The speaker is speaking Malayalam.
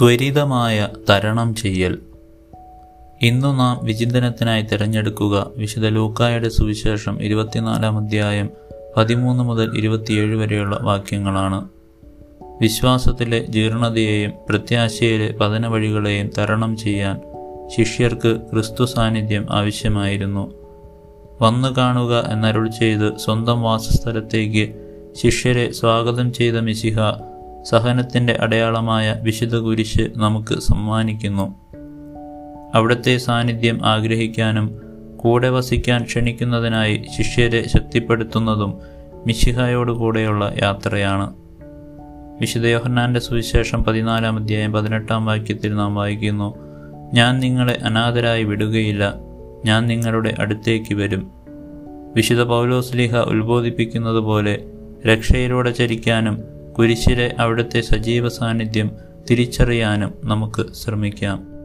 ത്വരിതമായ തരണം ചെയ്യൽ. ഇന്നു നാം വിചിന്തനത്തിനായി തിരഞ്ഞെടുക്കുക വിശുദ്ധ ലൂക്കായുടെ സുവിശേഷം ഇരുപത്തിനാലാം അധ്യായം പതിമൂന്ന് മുതൽ ഇരുപത്തിയേഴ് വരെയുള്ള വാക്യങ്ങളാണ്. വിശ്വാസത്തിലെ ജീർണതയെയും പ്രത്യാശയിലെ പതനവഴികളെയും തരണം ചെയ്യാൻ ശിഷ്യർക്ക് ക്രിസ്തു സാന്നിധ്യം ആവശ്യമായിരുന്നു. വന്നു കാണുക എന്നരുൾ ചെയ്ത് സ്വന്തം വാസസ്ഥലത്തേക്ക് ശിഷ്യരെ സ്വാഗതം ചെയ്ത മിശിഹ സഹനത്തിന്റെ അടയാളമായ വിശുദ്ധ കുരിശ് നമുക്ക് സമ്മാനിക്കുന്നു. അവിടുത്തെ സാന്നിധ്യം ആഗ്രഹിക്കാനും കൂടെ വസിക്കാൻ ക്ഷണിക്കുന്നതിനായി ശിഷ്യരെ ശക്തിപ്പെടുത്തുന്നതും മിശിഹായോട് കൂടെയുള്ള യാത്രയാണ്. വിശുദ്ധ യോഹന്നാന്റെ സുവിശേഷം പതിനാലാം അധ്യായം പതിനെട്ടാം വാക്യത്തിൽ നാം വായിക്കുന്നു ഞാൻ നിങ്ങളെ അനാഥരായി വിടുകയില്ല ഞാൻ നിങ്ങളുടെ അടുത്തേക്ക് വരും. വിശുദ്ധ പൗലോസ്ലിഹ ഉത്ബോധിപ്പിക്കുന്നത് പോലെ രക്ഷയിലൂടെ ചരിക്കാനും കുരിശിലെ അവിടുത്തെ സജീവ സാന്നിധ്യം തിരിച്ചറിയാനും നമുക്ക് ശ്രമിക്കാം.